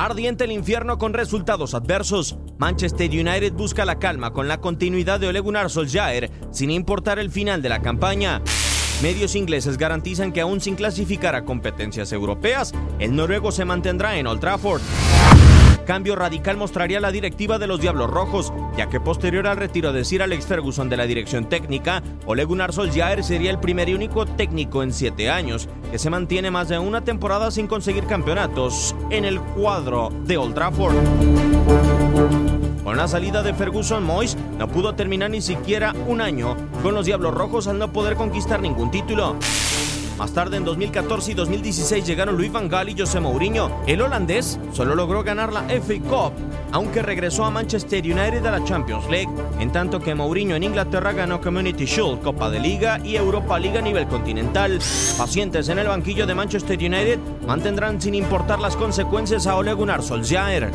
Ardiente el infierno con resultados adversos. Manchester United busca la calma con la continuidad de Ole Gunnar Solskjaer, sin importar el final de la campaña. Medios ingleses garantizan que aún sin clasificar a competencias europeas, el noruego se mantendrá en Old Trafford. Cambio radical mostraría la directiva de los Diablos Rojos, ya que posterior al retiro de Sir Alex Ferguson de la dirección técnica, Ole Gunnar Solskjaer sería el primer y único técnico en siete años que se mantiene más de una temporada sin conseguir campeonatos en el cuadro de Old Trafford. Con la salida de Ferguson, Moyes no pudo terminar ni siquiera un año con los Diablos Rojos al no poder conquistar ningún título. Más tarde, en 2014 y 2016, llegaron Luis Van Gaal y José Mourinho. El holandés solo logró ganar la FA Cup, aunque regresó a Manchester United a la Champions League, en tanto que Mourinho en Inglaterra ganó Community Shield, Copa de Liga y Europa League a nivel continental. Pacientes en el banquillo de Manchester United mantendrán sin importar las consecuencias a Ole Gunnar Solskjaer.